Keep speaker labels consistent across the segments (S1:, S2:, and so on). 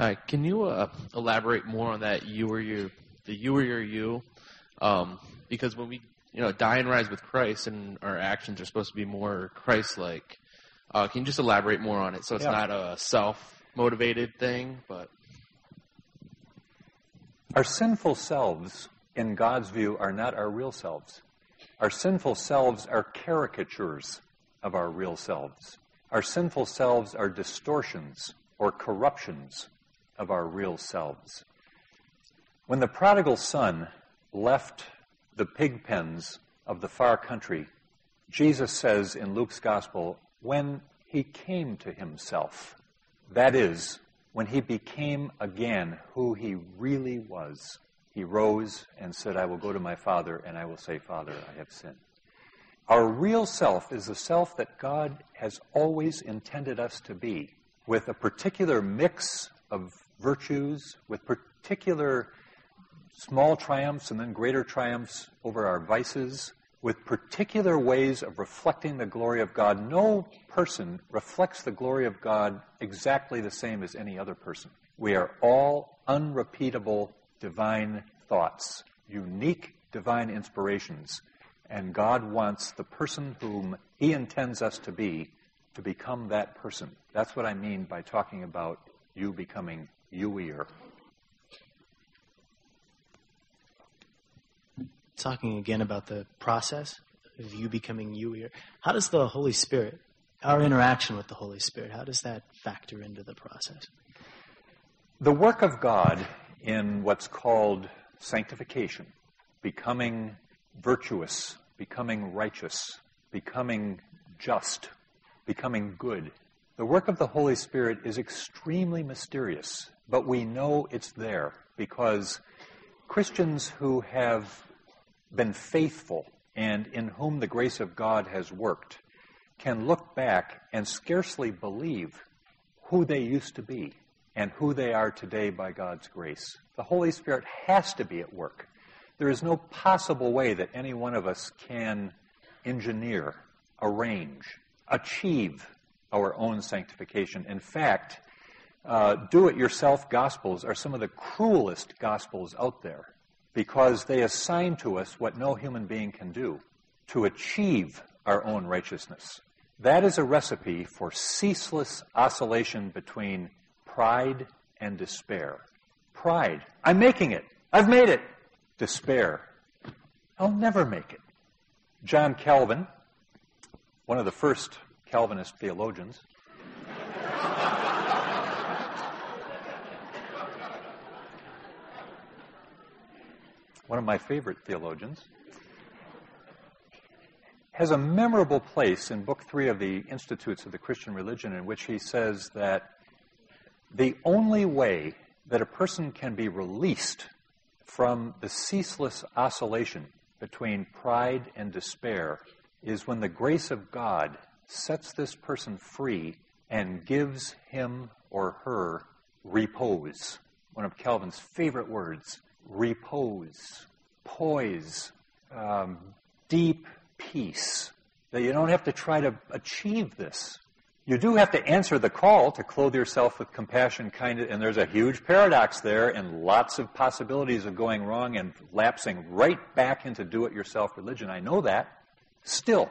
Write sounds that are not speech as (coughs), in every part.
S1: Hi, can you uh, elaborate more on that you or your the you or your you? Um, because when we you know die and rise with Christ, and our actions are supposed to be more Christ-like. Uh, can you just elaborate more on it so it's
S2: Yeah.
S1: not a self-motivated thing, but
S2: Our sinful selves, in God's view, are not our real selves. Our sinful selves are caricatures of our real selves. Our sinful selves are distortions or corruptions of our real selves. When the prodigal son left the pig pens of the far country, Jesus says in Luke's gospel, when he came to himself, that is, when he became again who he really was, he rose and said, I will go to my Father and I will say, Father, I have sinned. Our real self is the self that God has always intended us to be, with a particular mix of virtues, with particular small triumphs and then greater triumphs over our vices, with particular ways of reflecting the glory of God. No person reflects the glory of God exactly the same as any other person. We are all unrepeatable divine thoughts, unique divine inspirations, and God wants the person whom He intends us to be to become that person. That's what I mean by talking about you becoming youier.
S3: talking again about the process of you becoming youier. How does the Holy Spirit, our interaction with the Holy Spirit, how does that factor into the process?
S2: The work of God in what's called sanctification, becoming virtuous, becoming righteous, becoming just, becoming good. The work of the Holy Spirit is extremely mysterious, but we know it's there because Christians who have been faithful and in whom the grace of God has worked can look back and scarcely believe who they used to be and who they are today by God's grace. The Holy Spirit has to be at work. There is no possible way that any one of us can engineer, arrange, achieve our own sanctification. In fact, uh, do it yourself gospels are some of the cruelest gospels out there because they assign to us what no human being can do to achieve our own righteousness. That is a recipe for ceaseless oscillation between pride and despair. Pride, I'm making it. I've made it. Despair, I'll never make it. John Calvin, one of the first Calvinist theologians, one of my favorite theologians, has a memorable place in Book Three of the Institutes of the Christian Religion in which he says that the only way that a person can be released from the ceaseless oscillation between pride and despair is when the grace of God sets this person free and gives him or her repose. One of Calvin's favorite words repose, poise, um, deep peace. That you don't have to try to achieve this. You do have to answer the call to clothe yourself with compassion, kindness, and there's a huge paradox there and lots of possibilities of going wrong and lapsing right back into do it yourself religion. I know that. Still,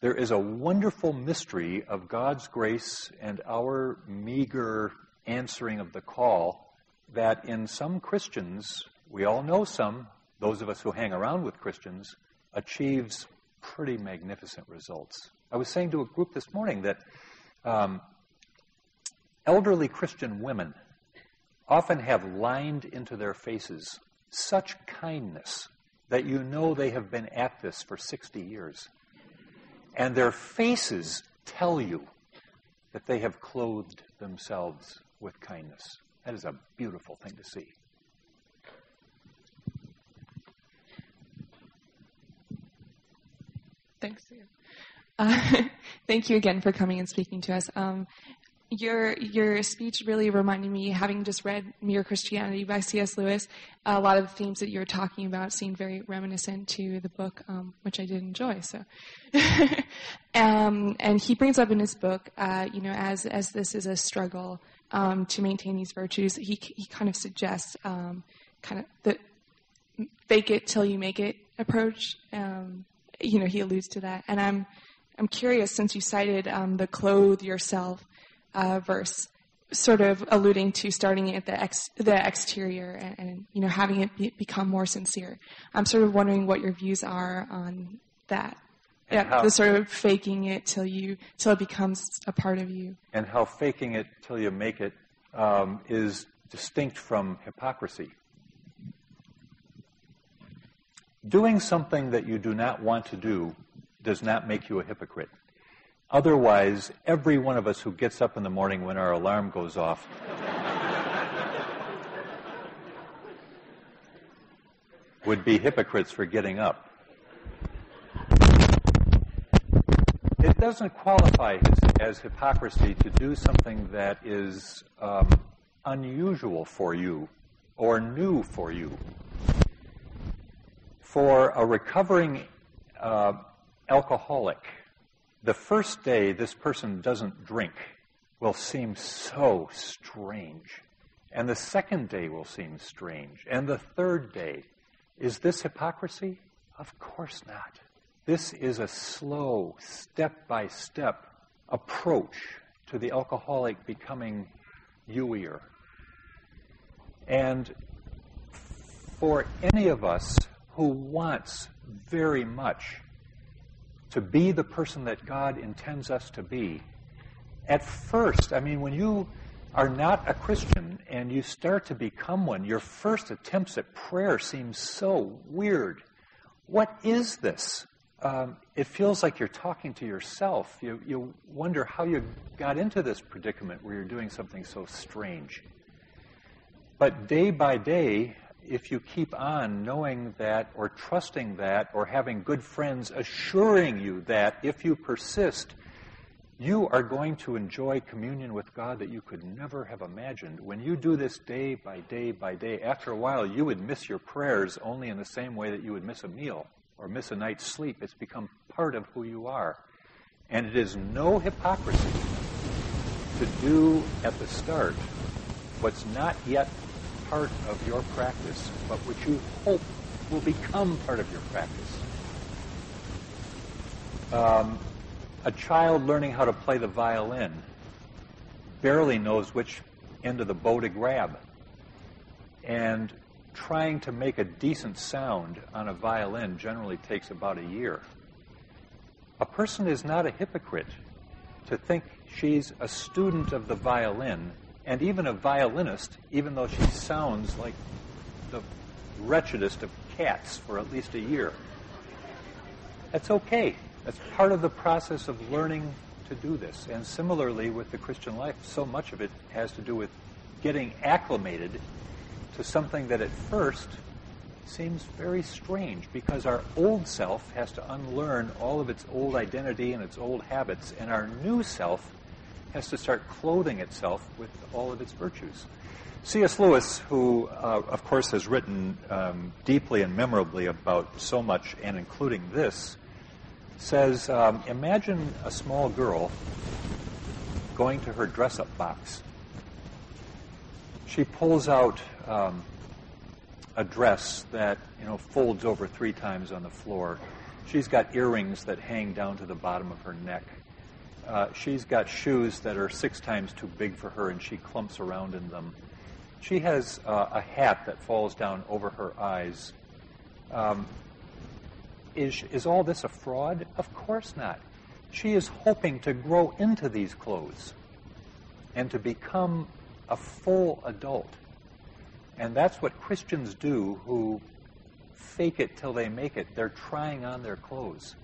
S2: there is a wonderful mystery of God's grace and our meager answering of the call that in some Christians, we all know some, those of us who hang around with Christians, achieves pretty magnificent results. I was saying to a group this morning that um, elderly Christian women often have lined into their faces such kindness that you know they have been at this for 60 years. And their faces tell you that they have clothed themselves with kindness. That is a beautiful thing to see.
S4: Thanks. Uh, (laughs) thank you again for coming and speaking to us. Um, your your speech really reminded me, having just read Mere Christianity by C.S. Lewis, a lot of the themes that you were talking about seemed very reminiscent to the book, um, which I did enjoy. So, (laughs) um, and he brings up in his book, uh, you know, as as this is a struggle um, to maintain these virtues, he he kind of suggests um, kind of the fake it till you make it approach. Um, you know, he alludes to that, and I'm I'm curious since you cited um, the clothe yourself uh, verse, sort of alluding to starting at the ex, the exterior and, and, you know having it be, become more sincere. I'm sort of wondering what your views are on that. Yeah, how, the sort of faking it till you till it becomes a part of you.
S2: And how faking it till you make it um, is distinct from hypocrisy. Doing something that you do not want to do does not make you a hypocrite. Otherwise, every one of us who gets up in the morning when our alarm goes off would be hypocrites for getting up. It doesn't qualify as, as hypocrisy to do something that is um, unusual for you or new for you. For a recovering uh, alcoholic, the first day this person doesn't drink will seem so strange. And the second day will seem strange. And the third day. Is this hypocrisy? Of course not. This is a slow, step by step approach to the alcoholic becoming youier. And for any of us who wants very much to be the person that God intends us to be. At first, I mean, when you are not a Christian and you start to become one, your first attempts at prayer seem so weird. What is this? Um, it feels like you're talking to yourself. You, you wonder how you got into this predicament where you're doing something so strange. But day by day, if you keep on knowing that or trusting that or having good friends assuring you that if you persist, you are going to enjoy communion with God that you could never have imagined. When you do this day by day by day, after a while, you would miss your prayers only in the same way that you would miss a meal or miss a night's sleep. It's become part of who you are. And it is no hypocrisy to do at the start what's not yet part of your practice, but which you hope will become part of your practice. Um, a child learning how to play the violin barely knows which end of the bow to grab. And trying to make a decent sound on a violin generally takes about a year. A person is not a hypocrite to think she's a student of the violin and even a violinist, even though she sounds like the wretchedest of cats for at least a year. That's okay. That's part of the process of learning to do this. And similarly with the Christian life, so much of it has to do with getting acclimated to something that at first seems very strange because our old self has to unlearn all of its old identity and its old habits, and our new self has to start clothing itself with all of its virtues. C.S. Lewis, who, uh, of course, has written um, deeply and memorably about so much, and including this, says um, Imagine a small girl going to her dress up box. She pulls out um, a dress that you know folds over three times on the floor. She's got earrings that hang down to the bottom of her neck. Uh, she's got shoes that are six times too big for her, and she clumps around in them. She has uh, a hat that falls down over her eyes. Um, is, is all this a fraud? Of course not. She is hoping to grow into these clothes and to become a full adult. And that's what Christians do who fake it till they make it. They're trying on their clothes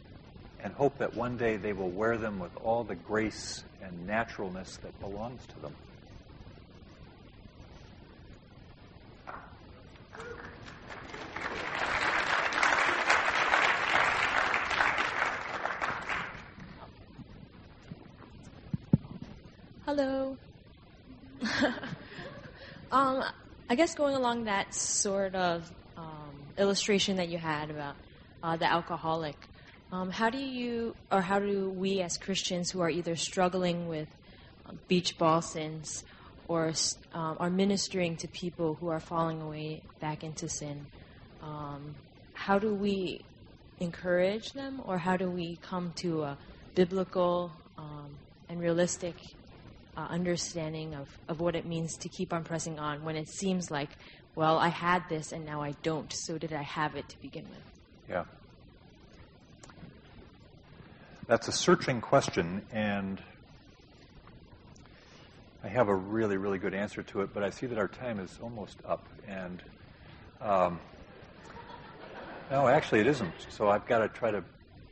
S2: and hope that one day they will wear them with all the grace and naturalness that belongs to them.
S5: Hello. (laughs) um, I guess going along that sort of um, illustration that you had about uh, the alcoholic, um, how do you, or how do we as Christians who are either struggling with uh, beach ball sins or um, are ministering to people who are falling away back into sin, um, how do we encourage them, or how do we come to a biblical um, and realistic uh, understanding of, of what it means to keep on pressing on when it seems like, well, I had this and now I don't, so did I have it to begin with?
S2: Yeah. That's a searching question, and I have a really, really good answer to it, but I see that our time is almost up. And um, no, actually, it isn't. So I've got to try to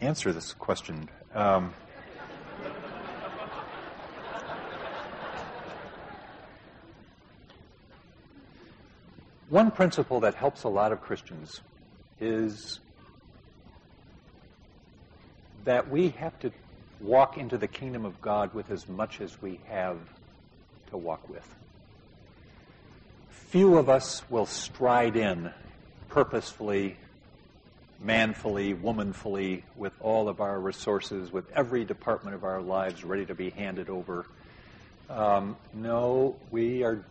S2: answer this question. Um, one principle that helps a lot of Christians is that we have to walk into the kingdom of God with as much as we have to walk with. Few of us will stride in purposefully, manfully, womanfully, with all of our resources, with every department of our lives ready to be handed over. Um, no, we are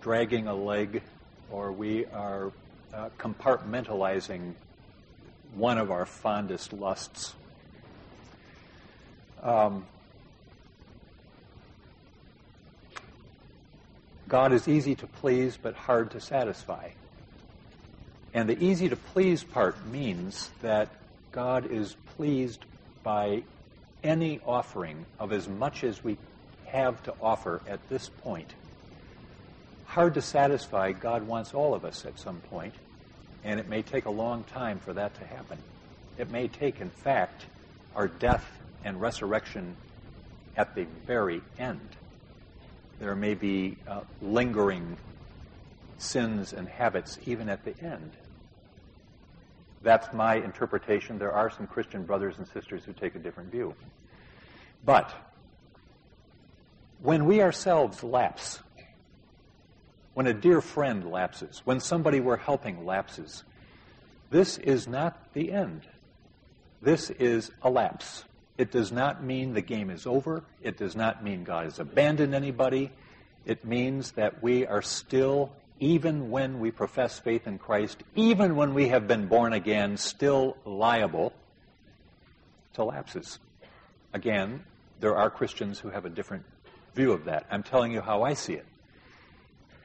S2: dragging a leg or we are uh, compartmentalizing one of our fondest lusts. Um, God is easy to please but hard to satisfy. And the easy to please part means that God is pleased by any offering of as much as we have to offer at this point. Hard to satisfy, God wants all of us at some point, and it may take a long time for that to happen. It may take, in fact, our death and resurrection at the very end there may be uh, lingering sins and habits even at the end. That's my interpretation. There are some Christian brothers and sisters who take a different view. But when we ourselves lapse, when a dear friend lapses, when somebody we're helping lapses, this is not the end. This is a lapse. It does not mean the game is over. It does not mean God has abandoned anybody. It means that we are still, even when we profess faith in Christ, even when we have been born again, still liable to lapses. Again, there are Christians who have a different view of that. I'm telling you how I see it.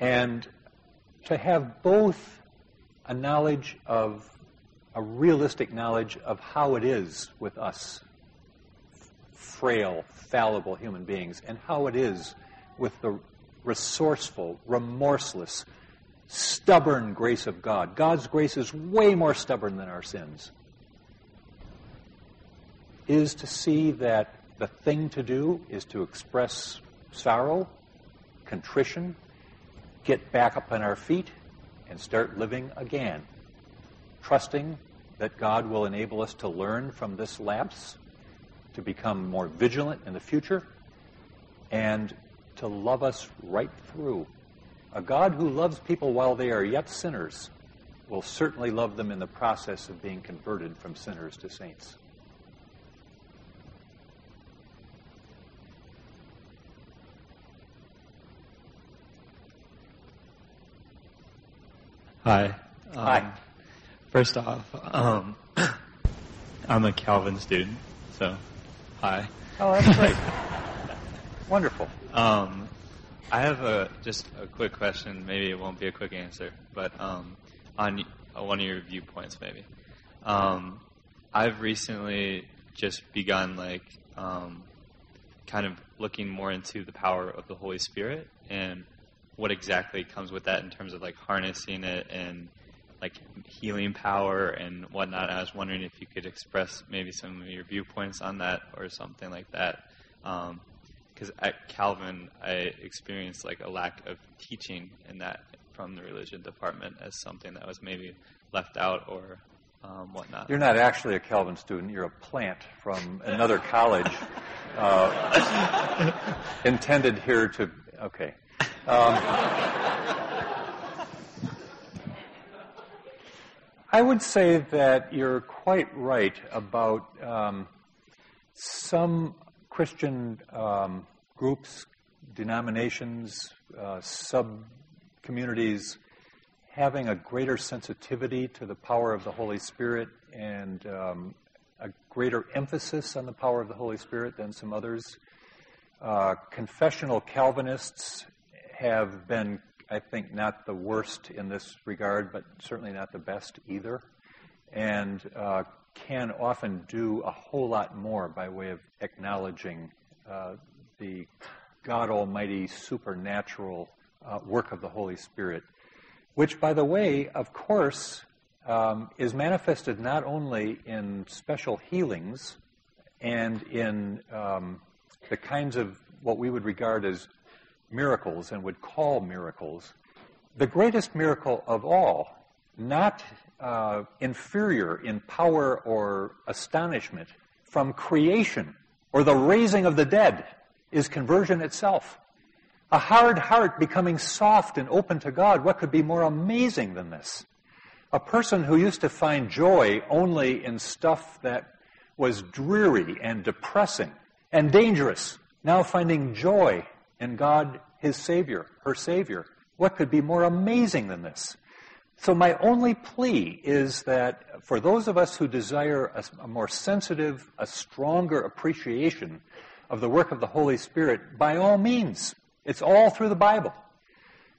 S2: And to have both a knowledge of, a realistic knowledge of how it is with us frail, fallible human beings and how it is with the resourceful, remorseless, stubborn grace of God. God's grace is way more stubborn than our sins. Is to see that the thing to do is to express sorrow, contrition, get back up on our feet, and start living again, trusting that God will enable us to learn from this lapse to become more vigilant in the future, and to love us right through. A God who loves people while they are yet sinners will certainly love them in the process of being converted from sinners to saints.
S6: Hi. Um,
S2: Hi.
S6: First off, um, (coughs) I'm a Calvin student, so hi.
S2: Oh, that's great. (laughs) Wonderful.
S6: Um, I have a just a quick question. Maybe it won't be a quick answer, but um, on y- one of your viewpoints, maybe. Um, I've recently just begun like um, kind of looking more into the power of the Holy Spirit and what exactly comes with that in terms of like harnessing it and like healing power and whatnot. I was wondering if you could express maybe some of your viewpoints on that or something like that. Because at Calvin, I experienced like a lack of teaching in that from the religion department as something that was maybe left out or um, whatnot.
S2: You're not actually a Calvin student. You're a plant from another (laughs) college. uh, intended here to. Okay. Um, I would say that you're quite right about um, some Christian um, groups, denominations, uh, sub communities having a greater sensitivity to the power of the Holy Spirit and um, a greater emphasis on the power of the Holy Spirit than some others. Uh, confessional Calvinists have been, I think, not the worst in this regard, but certainly not the best either, and uh, can often do a whole lot more by way of acknowledging uh, the God Almighty supernatural uh, work of the Holy Spirit, which, by the way, of course, um, is manifested not only in special healings and in um, the kinds of what we would regard as miracles and would call miracles, the greatest miracle of all, not uh, inferior in power or astonishment from creation or the raising of the dead, is conversion itself. A hard heart becoming soft and open to God. What could be more amazing than this? A person who used to find joy only in stuff that was dreary and depressing and dangerous, now finding joy in God, his Savior, her Savior. What could be more amazing than this? So my only plea is that for those of us who desire a, a, more sensitive, a stronger appreciation of the work of the Holy Spirit, by all means, it's all through the Bible.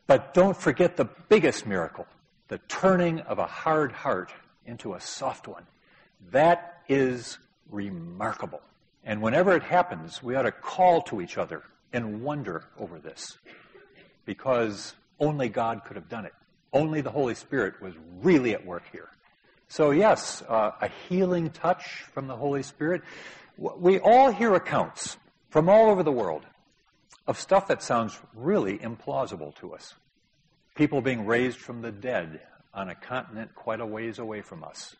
S2: But don't forget the biggest miracle, the turning of a hard heart into a soft one. That is remarkable. And whenever it happens, we ought to call to each other and wonder over this. Because only God could have done it. Only the Holy Spirit was really at work here. So, yes, uh, a healing touch from the Holy Spirit. We all hear accounts from all over the world of stuff that sounds really implausible to us. People being raised from the dead on a continent quite a ways away from us.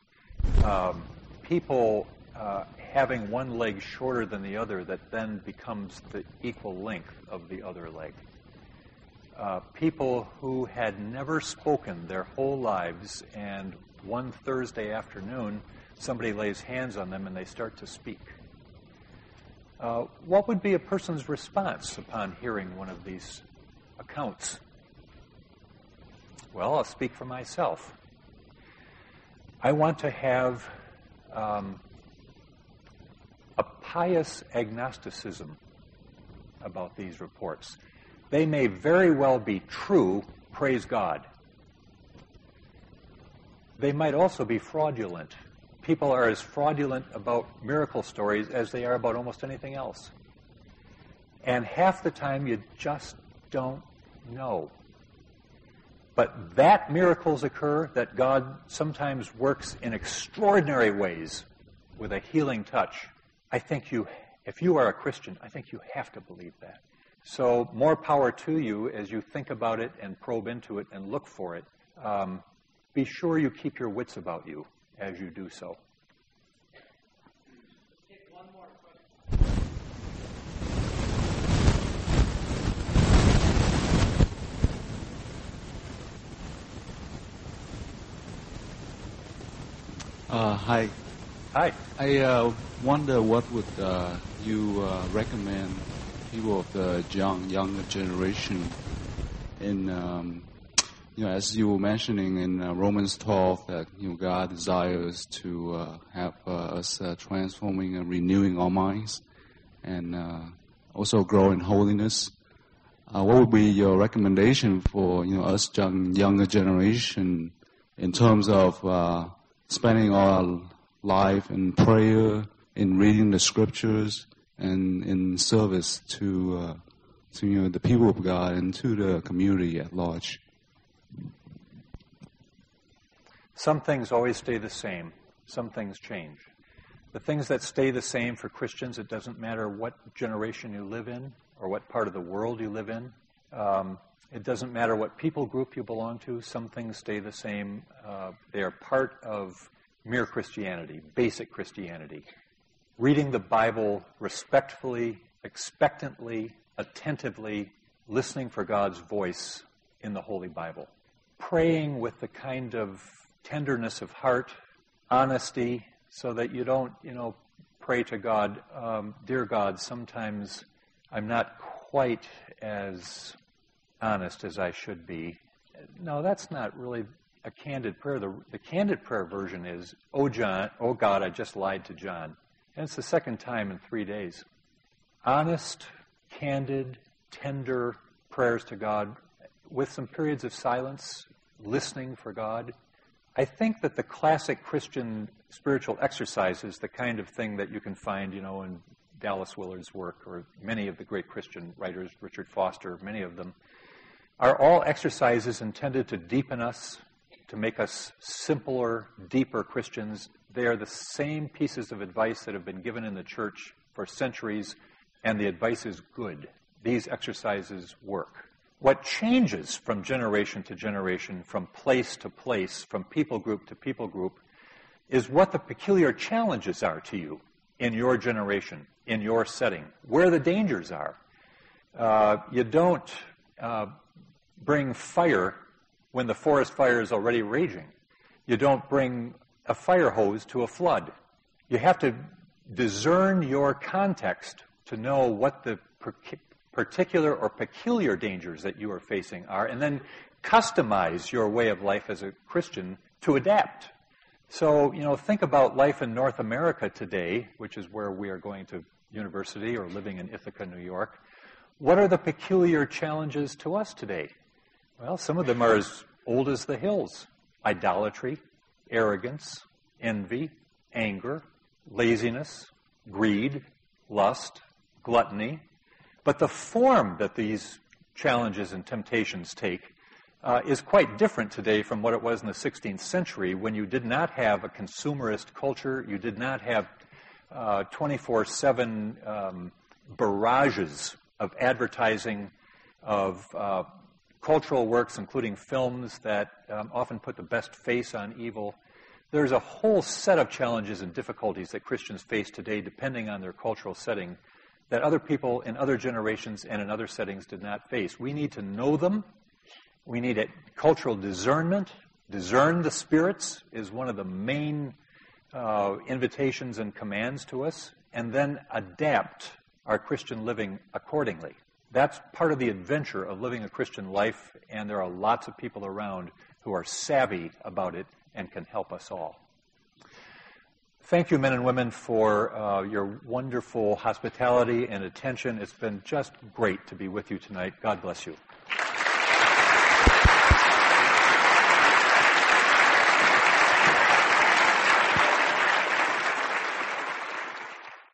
S2: Um, people uh, having one leg shorter than the other that then becomes the equal length of the other leg. Uh, people who had never spoken their whole lives, and one Thursday afternoon, somebody lays hands on them and they start to speak. Uh, what would be a person's response upon hearing one of these accounts? Well, I'll speak for myself. I want to have um, a pious agnosticism about these reports. They may very well be true, praise God. They might also be fraudulent people are as fraudulent about miracle stories as they are about almost anything else. And half the time you just don't know. But that miracles occur, that God sometimes works in extraordinary ways with a healing touch. I think you, if you are a Christian, I think you have to believe that. So more power to you as you think about it and probe into it and look for it. Um, be sure you keep your wits about you as you do so.
S7: Uh, hi.
S2: Hi.
S7: I uh, wonder what would uh, you uh, recommend people of the young younger generation in um, you know, as you were mentioning in uh, Romans 12, that you know God desires to uh, have uh, us transforming and renewing our minds, and also grow in holiness. What would be your recommendation for you know us young, younger generation in terms of spending our life in prayer, in reading the scriptures, and in service to to you know the people of God and to the community at large?
S2: Some things always stay the same, some things change. The things that stay the same for Christians, it doesn't matter what generation you live in or what part of the world you live in. Um, it doesn't matter what people group you belong to, some things stay the same. Uh, they are part of mere Christianity, basic Christianity. reading the Bible respectfully, expectantly, attentively, listening for God's voice in the Holy Bible. Praying with the kind of tenderness of heart, honesty, so that you don't, you know, pray to God, um, Dear God, sometimes I'm not quite as honest as I should be. No, that's not really a candid prayer. The, the candid prayer version is, Oh, John, oh God, I just lied to John. And it's the second time in three days. Honest, candid, tender prayers to God with some periods of silence, listening for God. I think that the classic Christian spiritual exercise is the kind of thing that you can find, you know, in Dallas Willard's work or many of the great Christian writers, Richard Foster, many of them, are all exercises intended to deepen us, to make us simpler, deeper Christians. They are the same pieces of advice that have been given in the church for centuries, and the advice is good. These exercises work. What changes from generation to generation, from place to place, from people group to people group, is what the peculiar challenges are to you in your generation, in your setting, where the dangers are. Uh, you don't uh, bring fire when the forest fire is already raging. You don't bring a fire hose to a flood. You have to discern your context to know what the particular or peculiar dangers that you are facing are, and then customize your way of life as a Christian to adapt. So, you know, think about life in North America today, which is where we are going to university or living in Ithaca, New York. What are the peculiar challenges to us today? Well, some of them are as old as the hills idolatry, arrogance, envy, anger, laziness, greed, lust, gluttony. But the form that these challenges and temptations take uh, is quite different today from what it was in the 16th century when you did not have a consumerist culture, you did not have 24 uh, 7 um, barrages of advertising, of uh, cultural works, including films that um, often put the best face on evil. There's a whole set of challenges and difficulties that Christians face today, depending on their cultural setting, that other people in other generations and in other settings did not face. We need to know them. We need a cultural discernment. Discern the spirits is one of the main uh, invitations and commands to us, and then adapt our Christian living accordingly. That's part of the adventure of living a Christian life, and there are lots of people around who are savvy about it and can help us all. Thank you, men and women, for uh, your wonderful hospitality and attention. It's been just great to be with you tonight. God bless you.